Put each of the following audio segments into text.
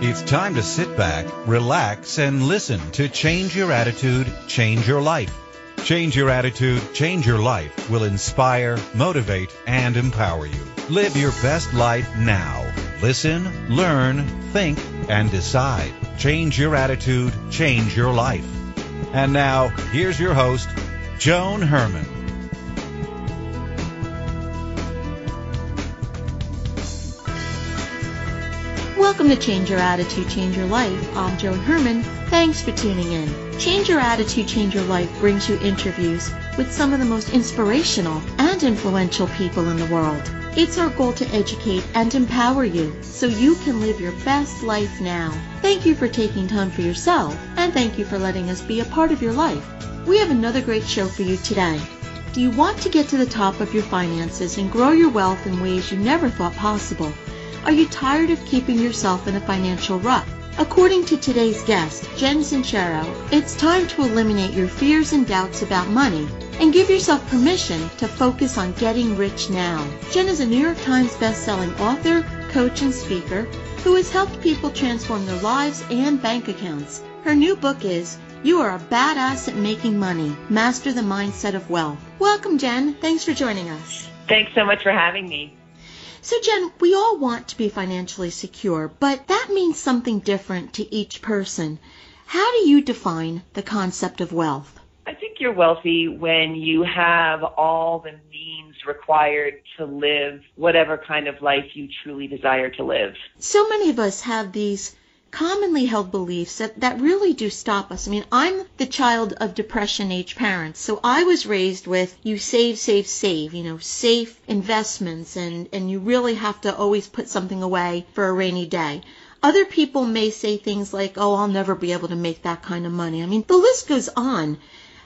It's time to sit back, relax, and listen to Change Your Attitude, Change Your Life. Change Your Attitude, Change Your Life will inspire, motivate, and empower you. Live your best life now. Listen, learn, think, and decide. Change your attitude, change your life. And now, here's your host, Joan Herman. Welcome to Change Your Attitude, Change Your Life. I'm Joan Herman. Thanks for tuning in. Change Your Attitude, Change Your Life brings you interviews with some of the most inspirational and influential people in the world. It's our goal to educate and empower you so you can live your best life now. Thank you for taking time for yourself and thank you for letting us be a part of your life. We have another great show for you today. Do you want to get to the top of your finances and grow your wealth in ways you never thought possible? Are you tired of keeping yourself in a financial rut? According to today's guest, Jen Sincero, it's time to eliminate your fears and doubts about money and give yourself permission to focus on getting rich now. Jen is a New York Times best-selling author, coach, and speaker who has helped people transform their lives and bank accounts. Her new book is You Are a Badass at Making Money. Master the Mindset of Wealth. Welcome, Jen. Thanks for joining us. Thanks so much for having me. So, Jen, we all want to be financially secure, but that means something different to each person. How do you define the concept of wealth? I think you're wealthy when you have all the means required to live whatever kind of life you truly desire to live. So many of us have these commonly held beliefs that, that really do stop us. I mean, I'm the child of depression age parents, so I was raised with you save, save, save, you know, safe investments, and, and you really have to always put something away for a rainy day. Other people may say things like, oh, I'll never be able to make that kind of money. I mean, the list goes on.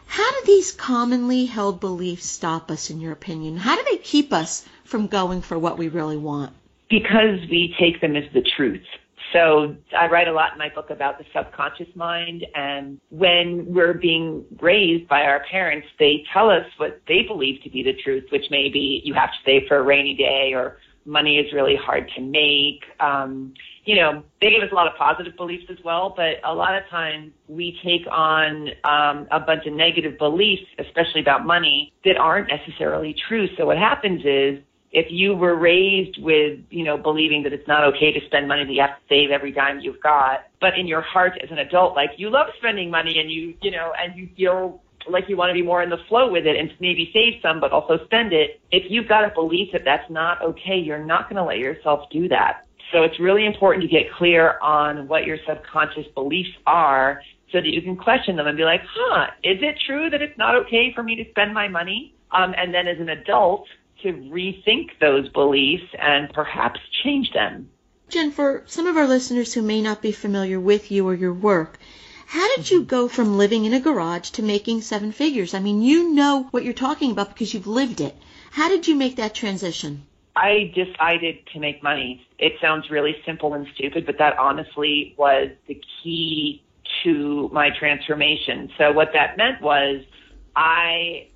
How do these commonly held beliefs stop us, in your opinion? How do they keep us from going for what we really want? Because we take them as the truth. So I write a lot in my book about the subconscious mind and when we're being raised by our parents, they tell us what they believe to be the truth, which may be you have to save for a rainy day or money is really hard to make. Um, you know, they give us a lot of positive beliefs as well, but a lot of times we take on um, a bunch of negative beliefs, especially about money, that aren't necessarily true. So what happens is if you were raised with, you know, believing that it's not okay to spend money, that you have to save every dime you've got, but in your heart as an adult, like you love spending money and you, you know, and you feel like you want to be more in the flow with it and maybe save some, but also spend it. If you've got a belief that that's not okay, you're not going to let yourself do that. So it's really important to get clear on what your subconscious beliefs are so that you can question them and be like, huh, is it true that it's not okay for me to spend my money? Um, and then as an adult, to rethink those beliefs and perhaps change them. Jen, for some of our listeners who may not be familiar with you or your work, how did you go from living in a garage to making seven figures? I mean, you know what you're talking about because you've lived it. How did you make that transition? I decided to make money. It sounds really simple and stupid, but that honestly was the key to my transformation. So what that meant was I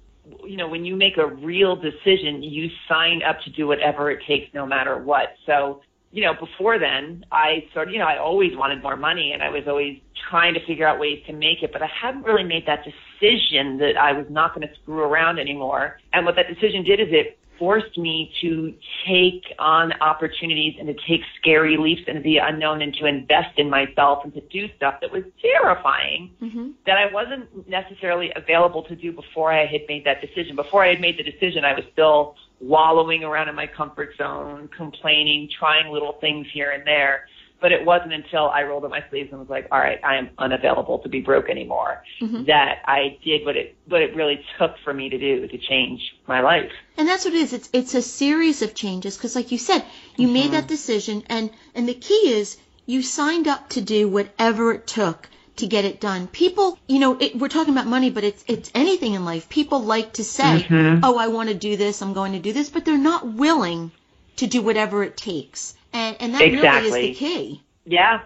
you know, when you make a real decision, you sign up to do whatever it takes no matter what. So, you know, before then, I sort of, you know, I always wanted more money and I was always trying to figure out ways to make it, but I hadn't really made that decision that I was not going to screw around anymore. And what that decision did is it forced me to take on opportunities and to take scary leaps into the unknown and to invest in myself and to do stuff that was terrifying mm-hmm. that I wasn't necessarily available to do before I had made that decision. Before I had made the decision, I was still wallowing around in my comfort zone, complaining, trying little things here and there. But it wasn't until I rolled up my sleeves and was like, all right, I am unavailable to be broke anymore mm-hmm. that I did what it, what it really took for me to do to change my life. And that's what it is. It's, it's a series of changes because like you said, you mm-hmm. made that decision and, and the key is you signed up to do whatever it took to get it done. People, you know, it, we're talking about money, but it's it's anything in life. People like to say, mm-hmm. "Oh, I want to do this. I'm going to do this," but they're not willing to do whatever it takes. And, and that exactly. really is the key. Yeah.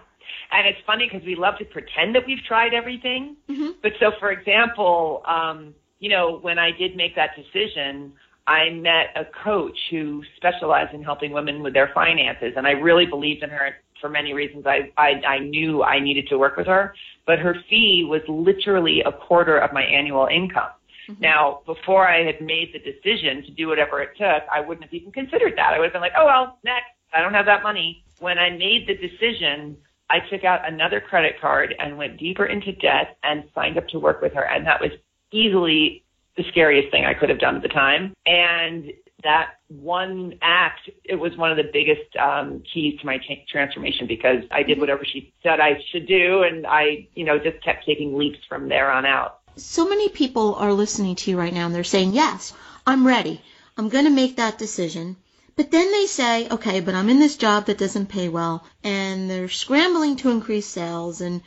And it's funny because we love to pretend that we've tried everything. Mm-hmm. But so, for example, um, you know, when I did make that decision, I met a coach who specialized in helping women with their finances, and I really believed in her for many reasons. I, I, I knew I needed to work with her, but her fee was literally a quarter of my annual income. Mm-hmm. Now, before I had made the decision to do whatever it took, I wouldn't have even considered that. I would have been like, oh, well, next. I don't have that money. When I made the decision, I took out another credit card and went deeper into debt and signed up to work with her. And that was easily the scariest thing I could have done at the time. And that one act, it was one of the biggest um, keys to my cha- transformation because I did whatever she said I should do, and I, you know, just kept taking leaps from there on out. So many people are listening to you right now, and they're saying, "Yes, I'm ready. I'm going to make that decision." But then they say, "Okay, but I'm in this job that doesn't pay well, and they're scrambling to increase sales, and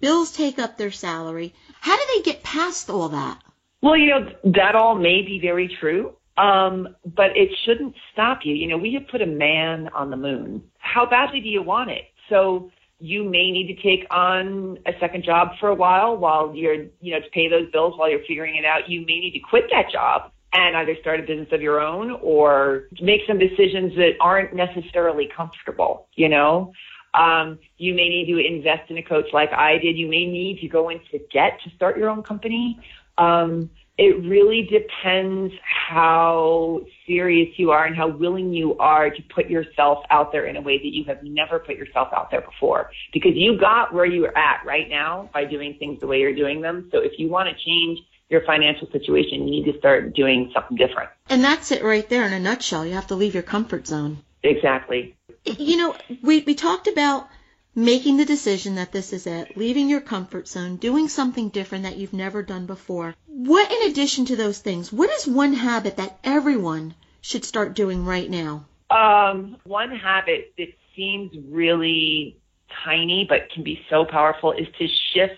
bills take up their salary." How do they get past all that? Well, you know, that all may be very true. Um, but it shouldn't stop you. You know, we have put a man on the moon. How badly do you want it? So you may need to take on a second job for a while while you're, you know, to pay those bills while you're figuring it out. You may need to quit that job and either start a business of your own or make some decisions that aren't necessarily comfortable, you know? Um, you may need to invest in a coach like I did. You may need to go into debt to start your own company. Um, it really depends how serious you are and how willing you are to put yourself out there in a way that you have never put yourself out there before. Because you got where you're at right now by doing things the way you're doing them. So if you want to change your financial situation, you need to start doing something different. And that's it right there in a nutshell. You have to leave your comfort zone. Exactly. You know, we, we talked about making the decision that this is it, leaving your comfort zone, doing something different that you've never done before. What, in addition to those things, what is one habit that everyone should start doing right now? Um, one habit that seems really tiny but can be so powerful is to shift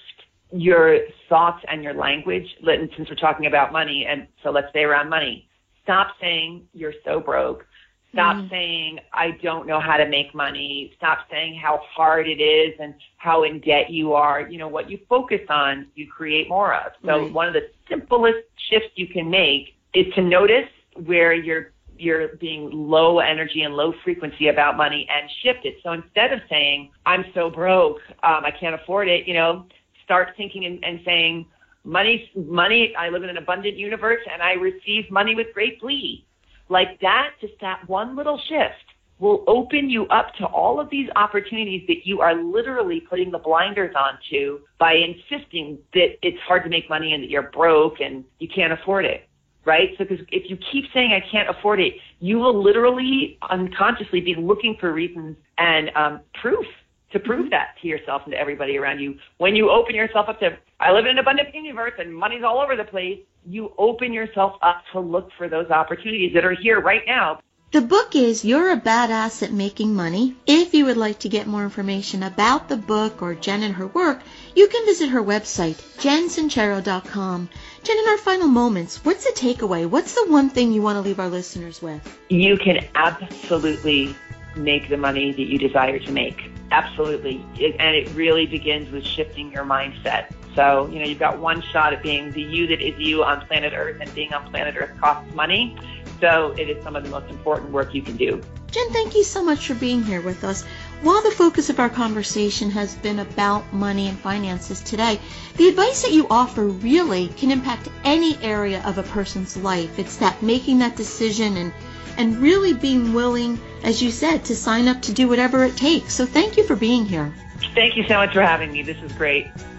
your thoughts and your language. Since we're talking about money, and so let's stay around money. Stop saying you're so broke Stop mm. saying, I don't know how to make money. Stop saying how hard it is and how in debt you are. You know, what you focus on, you create more of. So right. one of the simplest shifts you can make is to notice where you're you're being low energy and low frequency about money and shift it. So instead of saying, I'm so broke, um, I can't afford it, you know, start thinking and, and saying, money, money, I live in an abundant universe and I receive money with great glee like that, just that one little shift will open you up to all of these opportunities that you are literally putting the blinders onto by insisting that it's hard to make money and that you're broke and you can't afford it. Right? So because if you keep saying I can't afford it, you will literally unconsciously be looking for reasons and um, proof to prove mm-hmm. that to yourself and to everybody around you. When you open yourself up to, I live in an abundant universe and money's all over the place, you open yourself up to look for those opportunities that are here right now. The book is You're a Badass at Making Money. If you would like to get more information about the book or Jen and her work, you can visit her website, jensincero.com. Jen, in our final moments, what's the takeaway? What's the one thing you want to leave our listeners with? You can absolutely make the money that you desire to make. Absolutely. And it really begins with shifting your mindset. So, you know, you've got one shot at being the you that is you on planet Earth, and being on planet Earth costs money. So it is some of the most important work you can do. Jen, thank you so much for being here with us. While the focus of our conversation has been about money and finances today, the advice that you offer really can impact any area of a person's life. It's that making that decision and and really being willing, as you said, to sign up to do whatever it takes. So thank you for being here. Thank you so much for having me. This is great.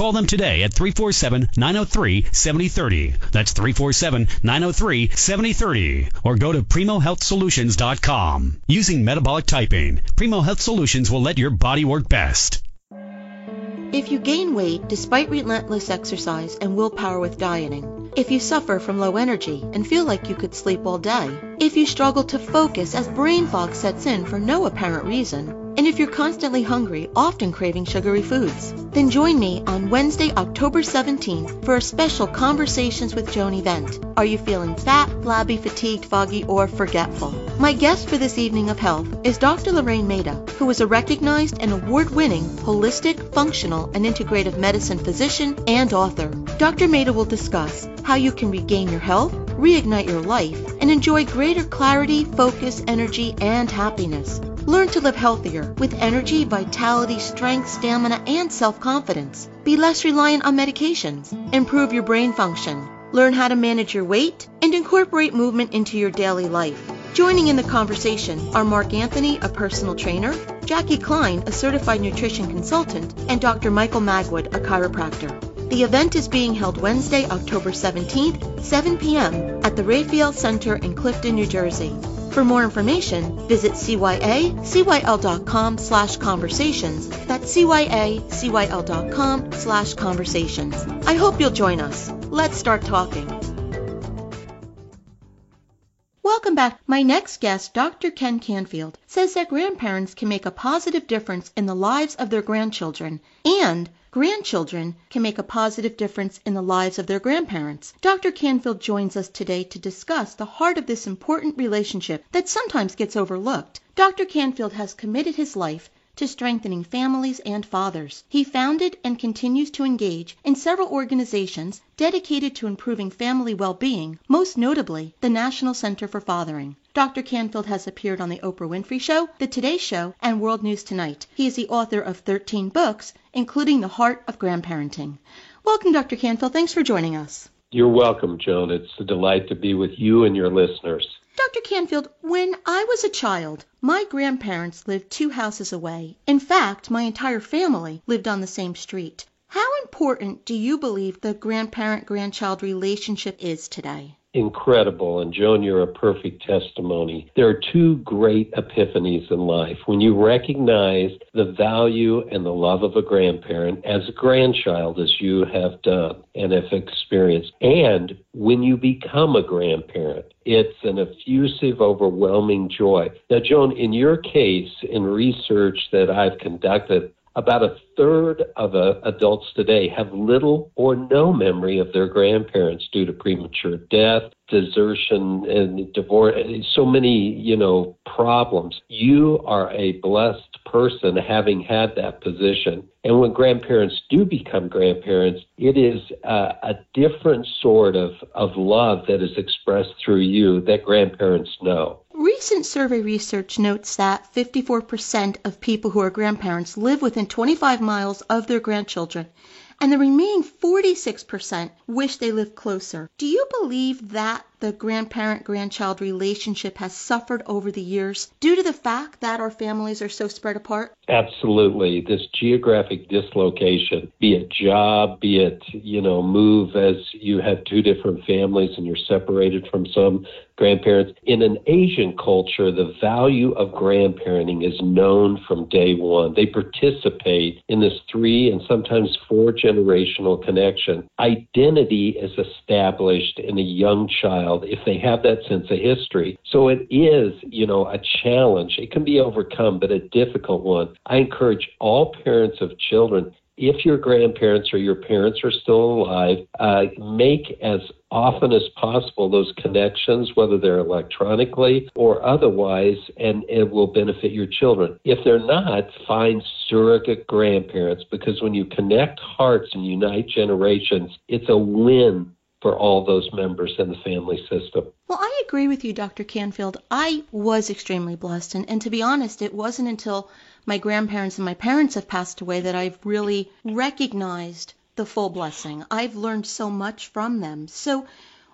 Call them today at 347-903-7030. That's 347-903-7030. Or go to PrimoHealthSolutions.com. Using metabolic typing, Primo Health Solutions will let your body work best. If you gain weight despite relentless exercise and willpower with dieting, if you suffer from low energy and feel like you could sleep all day, if you struggle to focus as brain fog sets in for no apparent reason, and if you're constantly hungry, often craving sugary foods. Then join me on Wednesday, October 17th for a special Conversations with Joan event. Are you feeling fat, flabby, fatigued, foggy, or forgetful? My guest for this evening of health is Dr. Lorraine Maida, who is a recognized and award-winning holistic, functional, and integrative medicine physician and author. Dr. Maida will discuss how you can regain your health, reignite your life, and enjoy greater clarity, focus, energy, and happiness. Learn to live healthier with energy, vitality, strength, stamina, and self-confidence. Be less reliant on medications. Improve your brain function. Learn how to manage your weight and incorporate movement into your daily life. Joining in the conversation are Mark Anthony, a personal trainer, Jackie Klein, a certified nutrition consultant, and Dr. Michael Magwood, a chiropractor. The event is being held Wednesday, October 17th, 7 p.m. at the Raphael Center in Clifton, New Jersey. For more information, visit cyacyl.com slash conversations. That's cyacyl.com slash conversations. I hope you'll join us. Let's start talking. Welcome back. My next guest, Dr. Ken Canfield, says that grandparents can make a positive difference in the lives of their grandchildren and grandchildren can make a positive difference in the lives of their grandparents. Dr. Canfield joins us today to discuss the heart of this important relationship that sometimes gets overlooked. Dr. Canfield has committed his life to strengthening families and fathers. He founded and continues to engage in several organizations dedicated to improving family well-being, most notably the National Center for Fathering. Dr. Canfield has appeared on The Oprah Winfrey Show, The Today Show, and World News Tonight. He is the author of 13 books, including The Heart of Grandparenting. Welcome, Dr. Canfield. Thanks for joining us. You're welcome, Joan. It's a delight to be with you and your listeners. Dr. Canfield, when I was a child, my grandparents lived two houses away. In fact, my entire family lived on the same street. How important do you believe the grandparent grandchild relationship is today? Incredible. And Joan, you're a perfect testimony. There are two great epiphanies in life. When you recognize the value and the love of a grandparent as a grandchild, as you have done and have experienced, and when you become a grandparent, it's an effusive, overwhelming joy. Now, Joan, in your case, in research that I've conducted, about a third of uh, adults today have little or no memory of their grandparents due to premature death, desertion, and divorce. So many, you know, problems. You are a blessed person having had that position. And when grandparents do become grandparents, it is uh, a different sort of, of love that is expressed through you that grandparents know. Recent survey research notes that 54% of people who are grandparents live within 25 miles of their grandchildren, and the remaining 46% wish they lived closer. Do you believe that the grandparent grandchild relationship has suffered over the years due to the fact that our families are so spread apart? Absolutely. This geographic dislocation, be it job, be it, you know, move as you have two different families and you're separated from some grandparents. In an Asian culture, the value of grandparenting is known from day one. They participate in this three and sometimes four generational connection. Identity is established in a young child child if they have that sense of history. So it is, you know, a challenge. It can be overcome, but a difficult one. I encourage all parents of children if your grandparents or your parents are still alive, uh, make as often as possible those connections, whether they're electronically or otherwise, and it will benefit your children. If they're not, find surrogate grandparents because when you connect hearts and unite generations, it's a win for all those members in the family system. Well, I agree with you, Dr. Canfield. I was extremely blessed. And, and to be honest, it wasn't until my grandparents and my parents have passed away that I've really recognized the full blessing. I've learned so much from them. So,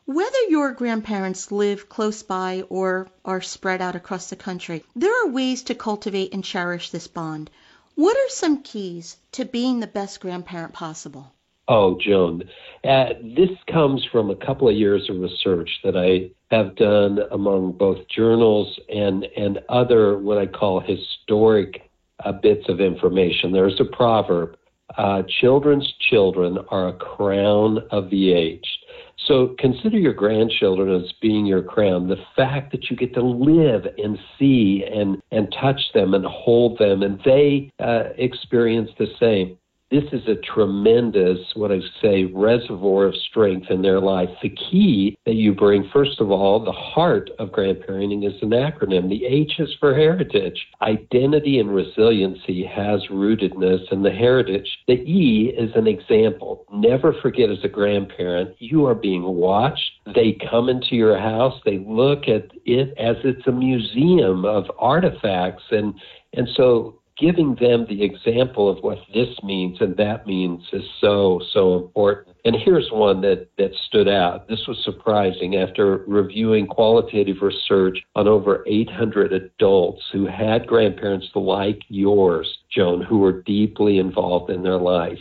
whether your grandparents live close by or are spread out across the country, there are ways to cultivate and cherish this bond. What are some keys to being the best grandparent possible? Oh, Joan, uh, this comes from a couple of years of research that I have done among both journals and and other what I call historic uh, bits of information. There's a proverb: uh, "Children's children are a crown of the aged." So consider your grandchildren as being your crown. The fact that you get to live and see and, and touch them and hold them, and they uh, experience the same this is a tremendous, what I say, reservoir of strength in their life. The key that you bring, first of all, the heart of grandparenting is an acronym. The H is for heritage. Identity and resiliency has rootedness in the heritage. The E is an example. Never forget as a grandparent, you are being watched. They come into your house, they look at it as it's a museum of artifacts and and so giving them the example of what this means and that means is so, so important. And here's one that, that stood out. This was surprising after reviewing qualitative research on over 800 adults who had grandparents like yours, Joan, who were deeply involved in their life.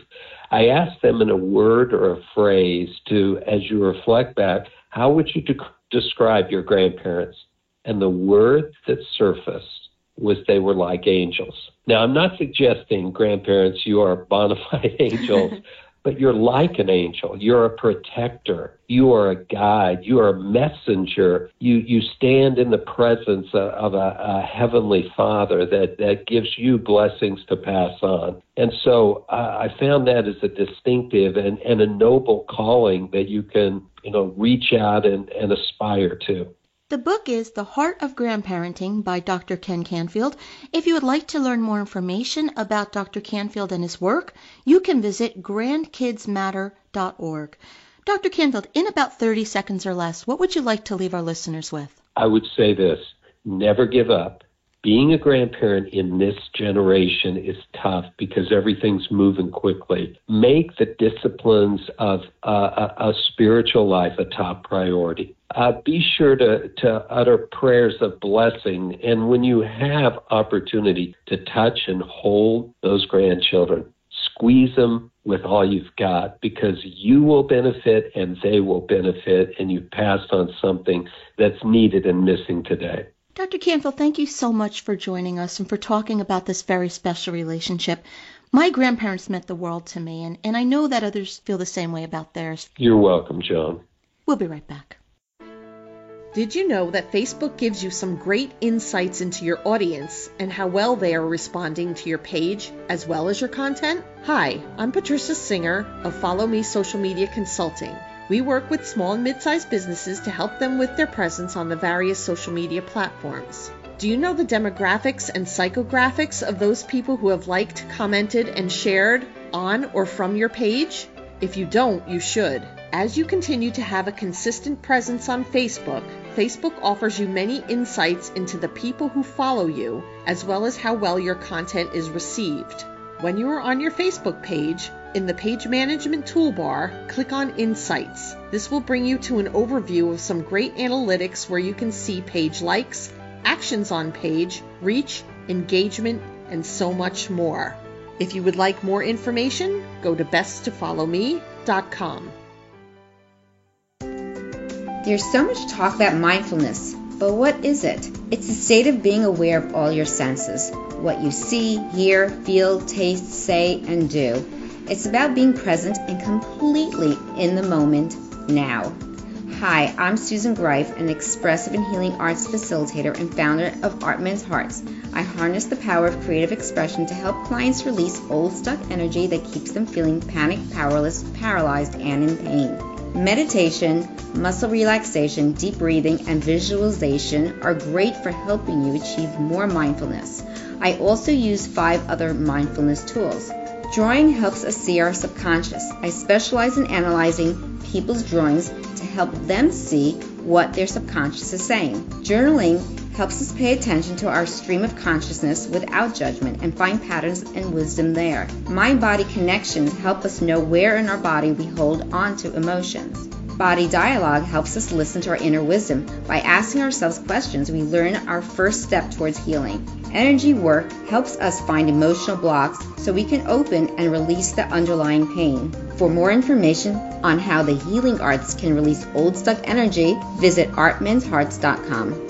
I asked them in a word or a phrase to, as you reflect back, how would you de- describe your grandparents? And the word that surfaced was they were like angels. Now, I'm not suggesting, grandparents, you are bona fide angels, but you're like an angel. You're a protector. You are a guide. You are a messenger. You, you stand in the presence of, of a, a, heavenly Father that, that gives you blessings to pass on. And so uh, I found that as a distinctive and, and a noble calling that you can, you know, reach out and, and aspire to. The book is The Heart of Grandparenting by Dr. Ken Canfield. If you would like to learn more information about Dr. Canfield and his work, you can visit grandkidsmatter.org. Dr. Canfield, in about 30 seconds or less, what would you like to leave our listeners with? I would say this never give up being a grandparent in this generation is tough because everything's moving quickly. Make the disciplines of uh, a, a, spiritual life a top priority. Uh, be sure to, to utter prayers of blessing. And when you have opportunity to touch and hold those grandchildren, squeeze them with all you've got because you will benefit and they will benefit, and you've passed on something that's needed and missing today. Dr. Canfield, thank you so much for joining us and for talking about this very special relationship. My grandparents meant the world to me, and, and I know that others feel the same way about theirs. You're welcome, Joan. We'll be right back. Did you know that Facebook gives you some great insights into your audience and how well they are responding to your page as well as your content? Hi, I'm Patricia Singer of Follow Me Social Media Consulting. We work with small and mid sized businesses to help them with their presence on the various social media platforms. Do you know the demographics and psychographics of those people who have liked, commented, and shared on or from your page? If you don't, you should. As you continue to have a consistent presence on Facebook, Facebook offers you many insights into the people who follow you, as well as how well your content is received. When you are on your Facebook page, in the Page Management toolbar, click on Insights. This will bring you to an overview of some great analytics where you can see page likes, actions on page, reach, engagement, and so much more. If you would like more information, go to besttofollowme.com. There's so much talk about mindfulness, but what is it? It's the state of being aware of all your senses what you see, hear, feel, taste, say, and do it's about being present and completely in the moment now. Hi, I'm Susan Greif, an expressive and healing arts facilitator and founder of Art Mends Hearts. I harness the power of creative expression to help clients release old stuck energy that keeps them feeling panicked, powerless, paralyzed, and in pain. Meditation, muscle relaxation, deep breathing, and visualization are great for helping you achieve more mindfulness. I also use five other mindfulness tools. Drawing helps us see our subconscious. I specialize in analyzing people's drawings to help them see what their subconscious is saying. Journaling helps us pay attention to our stream of consciousness without judgment and find patterns and wisdom there. Mind body connections help us know where in our body we hold on to emotions. Body dialogue helps us listen to our inner wisdom. By asking ourselves questions, we learn our first step towards healing. Energy work helps us find emotional blocks so we can open and release the underlying pain. For more information on how the healing arts can release old stuck energy, visit artmendshearts.com.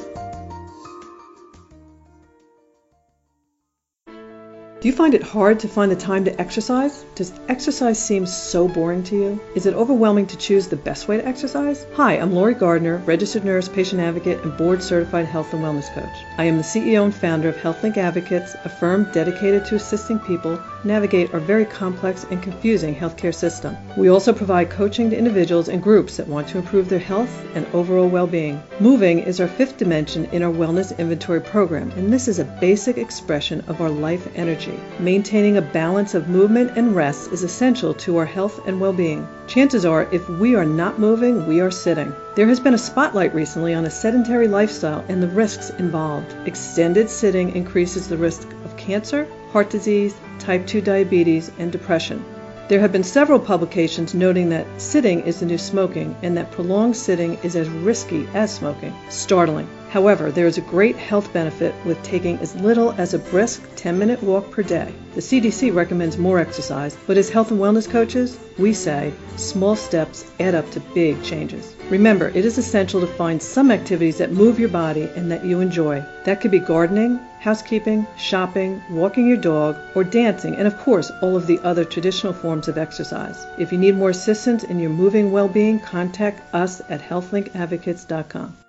Do you find it hard to find the time to exercise? Does exercise seem so boring to you? Is it overwhelming to choose the best way to exercise? Hi, I'm Lori Gardner, registered nurse, patient advocate, and board certified health and wellness coach. I am the CEO and founder of HealthLink Advocates, a firm dedicated to assisting people navigate our very complex and confusing healthcare system. We also provide coaching to individuals and groups that want to improve their health and overall well-being. Moving is our fifth dimension in our wellness inventory program, and this is a basic expression of our life energy. Maintaining a balance of movement and rest is essential to our health and well being. Chances are, if we are not moving, we are sitting. There has been a spotlight recently on a sedentary lifestyle and the risks involved. Extended sitting increases the risk of cancer, heart disease, type 2 diabetes, and depression. There have been several publications noting that sitting is the new smoking and that prolonged sitting is as risky as smoking. Startling. However, there is a great health benefit with taking as little as a brisk 10 minute walk per day. The CDC recommends more exercise, but as health and wellness coaches, we say small steps add up to big changes. Remember, it is essential to find some activities that move your body and that you enjoy. That could be gardening, housekeeping, shopping, walking your dog, or dancing, and of course, all of the other traditional forms of exercise. If you need more assistance in your moving well being, contact us at healthlinkadvocates.com.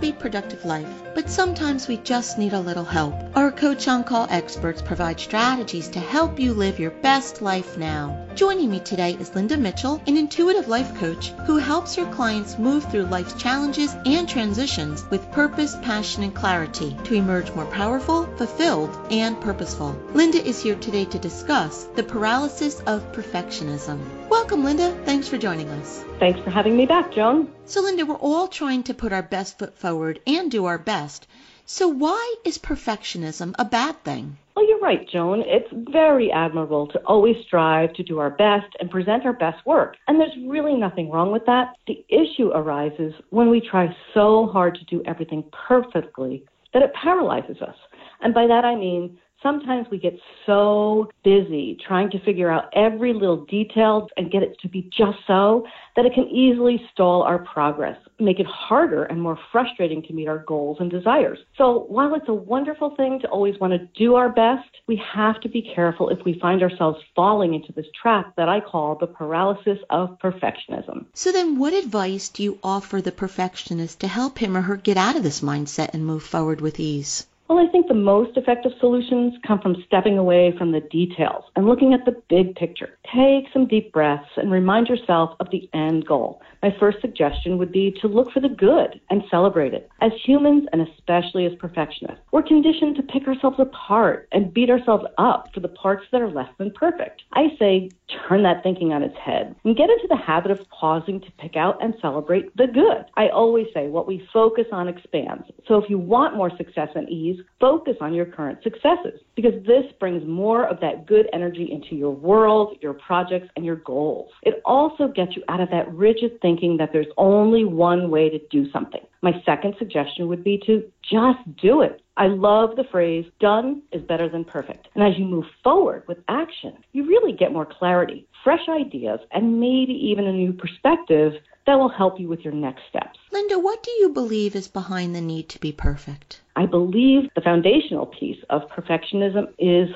happy, productive life. But sometimes we just need a little help. Our Coach On Call experts provide strategies to help you live your best life now. Joining me today is Linda Mitchell, an intuitive life coach who helps her clients move through life's challenges and transitions with purpose, passion, and clarity to emerge more powerful, fulfilled, and purposeful. Linda is here today to discuss the paralysis of perfectionism. Welcome, Linda. Thanks for joining us. Thanks for having me back, Joan. So, Linda, we're all trying to put our best foot forward and do our best. So, why is perfectionism a bad thing? Well, you're right, Joan. It's very admirable to always strive to do our best and present our best work. And there's really nothing wrong with that. The issue arises when we try so hard to do everything perfectly that it paralyzes us. And by that I mean sometimes we get so busy trying to figure out every little detail and get it to be just so that it can easily stall our progress, make it harder and more frustrating to meet our goals and desires. So while it's a wonderful thing to always want to do our best, we have to be careful if we find ourselves falling into this trap that I call the paralysis of perfectionism. So then what advice do you offer the perfectionist to help him or her get out of this mindset and move forward with ease? Well, I think the most effective solutions come from stepping away from the details and looking at the big picture. Take some deep breaths and remind yourself of the end goal. My first suggestion would be to look for the good and celebrate it. As humans, and especially as perfectionists, we're conditioned to pick ourselves apart and beat ourselves up for the parts that are less than perfect. I say turn that thinking on its head and get into the habit of pausing to pick out and celebrate the good. I always say what we focus on expands. So if you want more success and ease, focus on your current successes because this brings more of that good energy into your world, your projects, and your goals. It also gets you out of that rigid thinking that there's only one way to do something. My second suggestion would be to just do it. I love the phrase, done is better than perfect. And as you move forward with action, you really get more clarity, fresh ideas, and maybe even a new perspective that will help you with your next steps. Linda, what do you believe is behind the need to be perfect? I believe the foundational piece of perfectionism is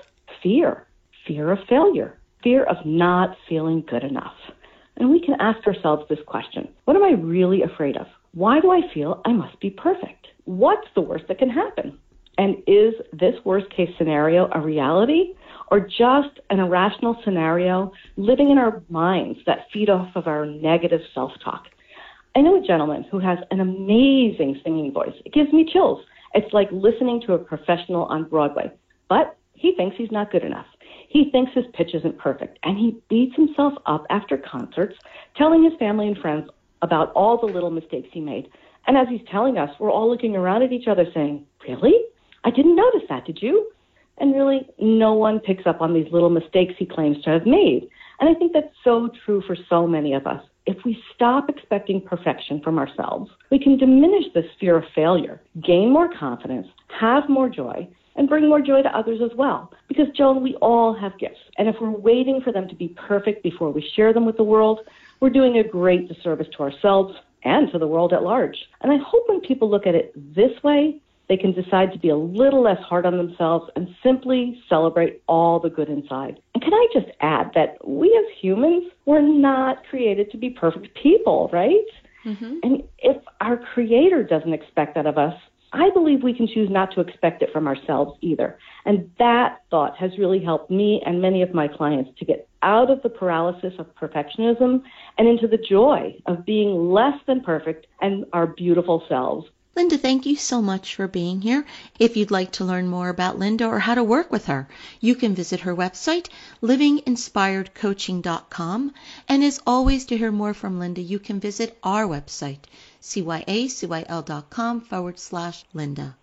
fear fear of failure, fear of not feeling good enough. And we can ask ourselves this question What am I really afraid of? Why do I feel I must be perfect? What's the worst that can happen? And is this worst case scenario a reality or just an irrational scenario living in our minds that feed off of our negative self talk? I know a gentleman who has an amazing singing voice. It gives me chills. It's like listening to a professional on Broadway. But he thinks he's not good enough. He thinks his pitch isn't perfect, and he beats himself up after concerts, telling his family and friends about all the little mistakes he made. And as he's telling us, we're all looking around at each other saying, Really? I didn't notice that, did you? And really, no one picks up on these little mistakes he claims to have made. And I think that's so true for so many of us. If we stop expecting perfection from ourselves, we can diminish this fear of failure, gain more confidence, have more joy, and bring more joy to others as well. Because, Joan, we all have gifts. And if we're waiting for them to be perfect before we share them with the world, we're doing a great disservice to ourselves and to the world at large. And I hope when people look at it this way, they can decide to be a little less hard on themselves and simply celebrate all the good inside. And can I just add that we as humans, we're not created to be perfect people, right? Mm-hmm. And if our creator doesn't expect that of us, I believe we can choose not to expect it from ourselves either. And that thought has really helped me and many of my clients to get out of the paralysis of perfectionism and into the joy of being less than perfect and our beautiful selves. Linda, thank you so much for being here. If you'd like to learn more about Linda or how to work with her, you can visit her website, livinginspiredcoaching.com. And as always, to hear more from Linda, you can visit our website, cyacyl.com forward slash Linda.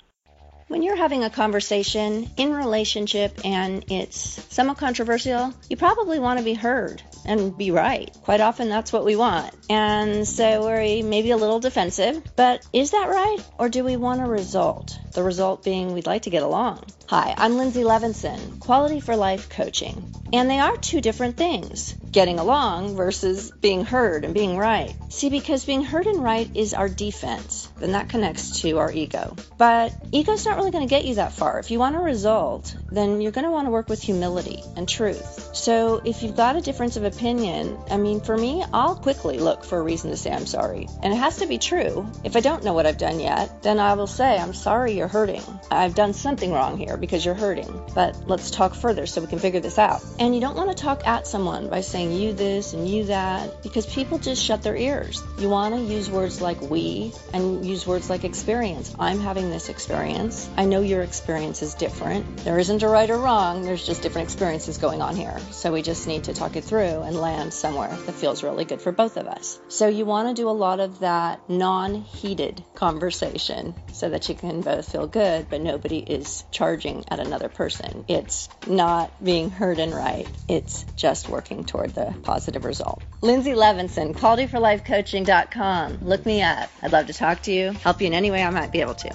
When you're having a conversation in relationship and it's somewhat controversial, you probably want to be heard and be right. Quite often that's what we want. And so we're maybe a little defensive, but is that right? Or do we want a result? The result being we'd like to get along. Hi, I'm Lindsay Levinson, Quality for Life Coaching. And they are two different things getting along versus being heard and being right. See, because being heard and right is our defense, then that connects to our ego. But ego's not really going to get you that far. If you want a result, then you're going to want to work with humility and truth. So if you've got a difference of opinion, I mean, for me, I'll quickly look for a reason to say I'm sorry. And it has to be true. If I don't know what I've done yet, then I will say, I'm sorry you're hurting. I've done something wrong here because you're hurting. But let's talk further so we can figure this out. And you don't want to talk at someone by saying you this and you that because people just shut their ears. You want to use words like we and use words like experience. I'm having this experience. I know your experience is different. There isn't a right or wrong, there's just different experiences going on here. So we just need to talk it through and land somewhere that feels really good for both of us. So you want to do a lot of that non heated conversation so that you can both feel good, but nobody is charging at another person. It's not being heard and right, it's just working toward the positive result. Lindsay Levinson, qualityforlifecoaching.com. Look me up. I'd love to talk to you, help you in any way I might be able to.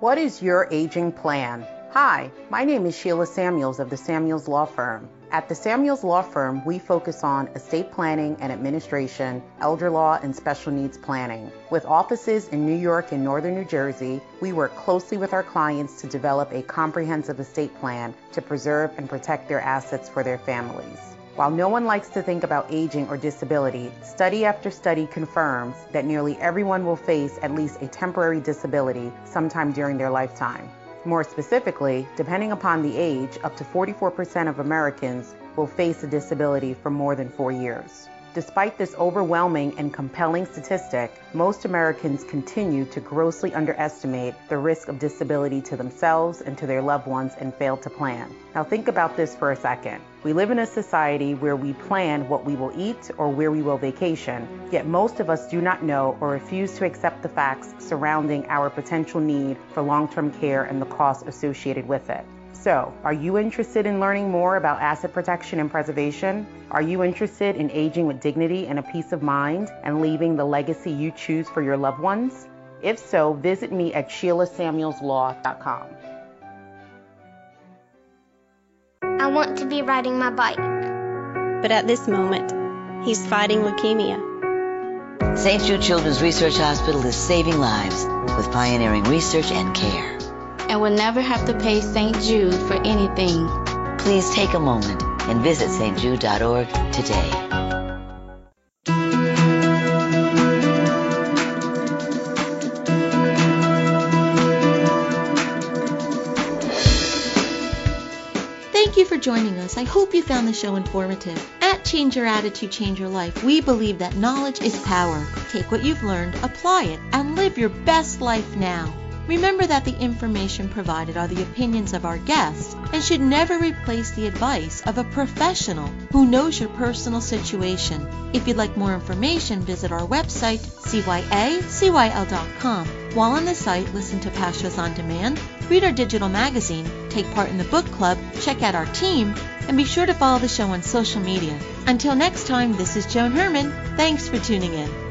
What is your aging plan? Hi, my name is Sheila Samuels of the Samuels Law Firm. At the Samuels Law Firm, we focus on estate planning and administration, elder law, and special needs planning. With offices in New York and northern New Jersey, we work closely with our clients to develop a comprehensive estate plan to preserve and protect their assets for their families. While no one likes to think about aging or disability, study after study confirms that nearly everyone will face at least a temporary disability sometime during their lifetime. More specifically, depending upon the age, up to 44% of Americans will face a disability for more than four years. Despite this overwhelming and compelling statistic, most Americans continue to grossly underestimate the risk of disability to themselves and to their loved ones and fail to plan. Now, think about this for a second. We live in a society where we plan what we will eat or where we will vacation, yet most of us do not know or refuse to accept the facts surrounding our potential need for long term care and the costs associated with it. So, are you interested in learning more about asset protection and preservation? Are you interested in aging with dignity and a peace of mind and leaving the legacy you choose for your loved ones? If so, visit me at SheilaSamuelsLaw.com. I want to be riding my bike. But at this moment, he's fighting leukemia. St. Jude Children's Research Hospital is saving lives with pioneering research and care and will never have to pay St. Jude for anything. Please take a moment and visit stjude.org today. Thank you for joining us. I hope you found the show informative. At Change Your Attitude, Change Your Life, we believe that knowledge is power. Take what you've learned, apply it, and live your best life now. Remember that the information provided are the opinions of our guests and should never replace the advice of a professional who knows your personal situation. If you'd like more information, visit our website, cyacyl.com. While on the site, listen to past shows on demand, read our digital magazine, take part in the book club, check out our team, and be sure to follow the show on social media. Until next time, this is Joan Herman. Thanks for tuning in.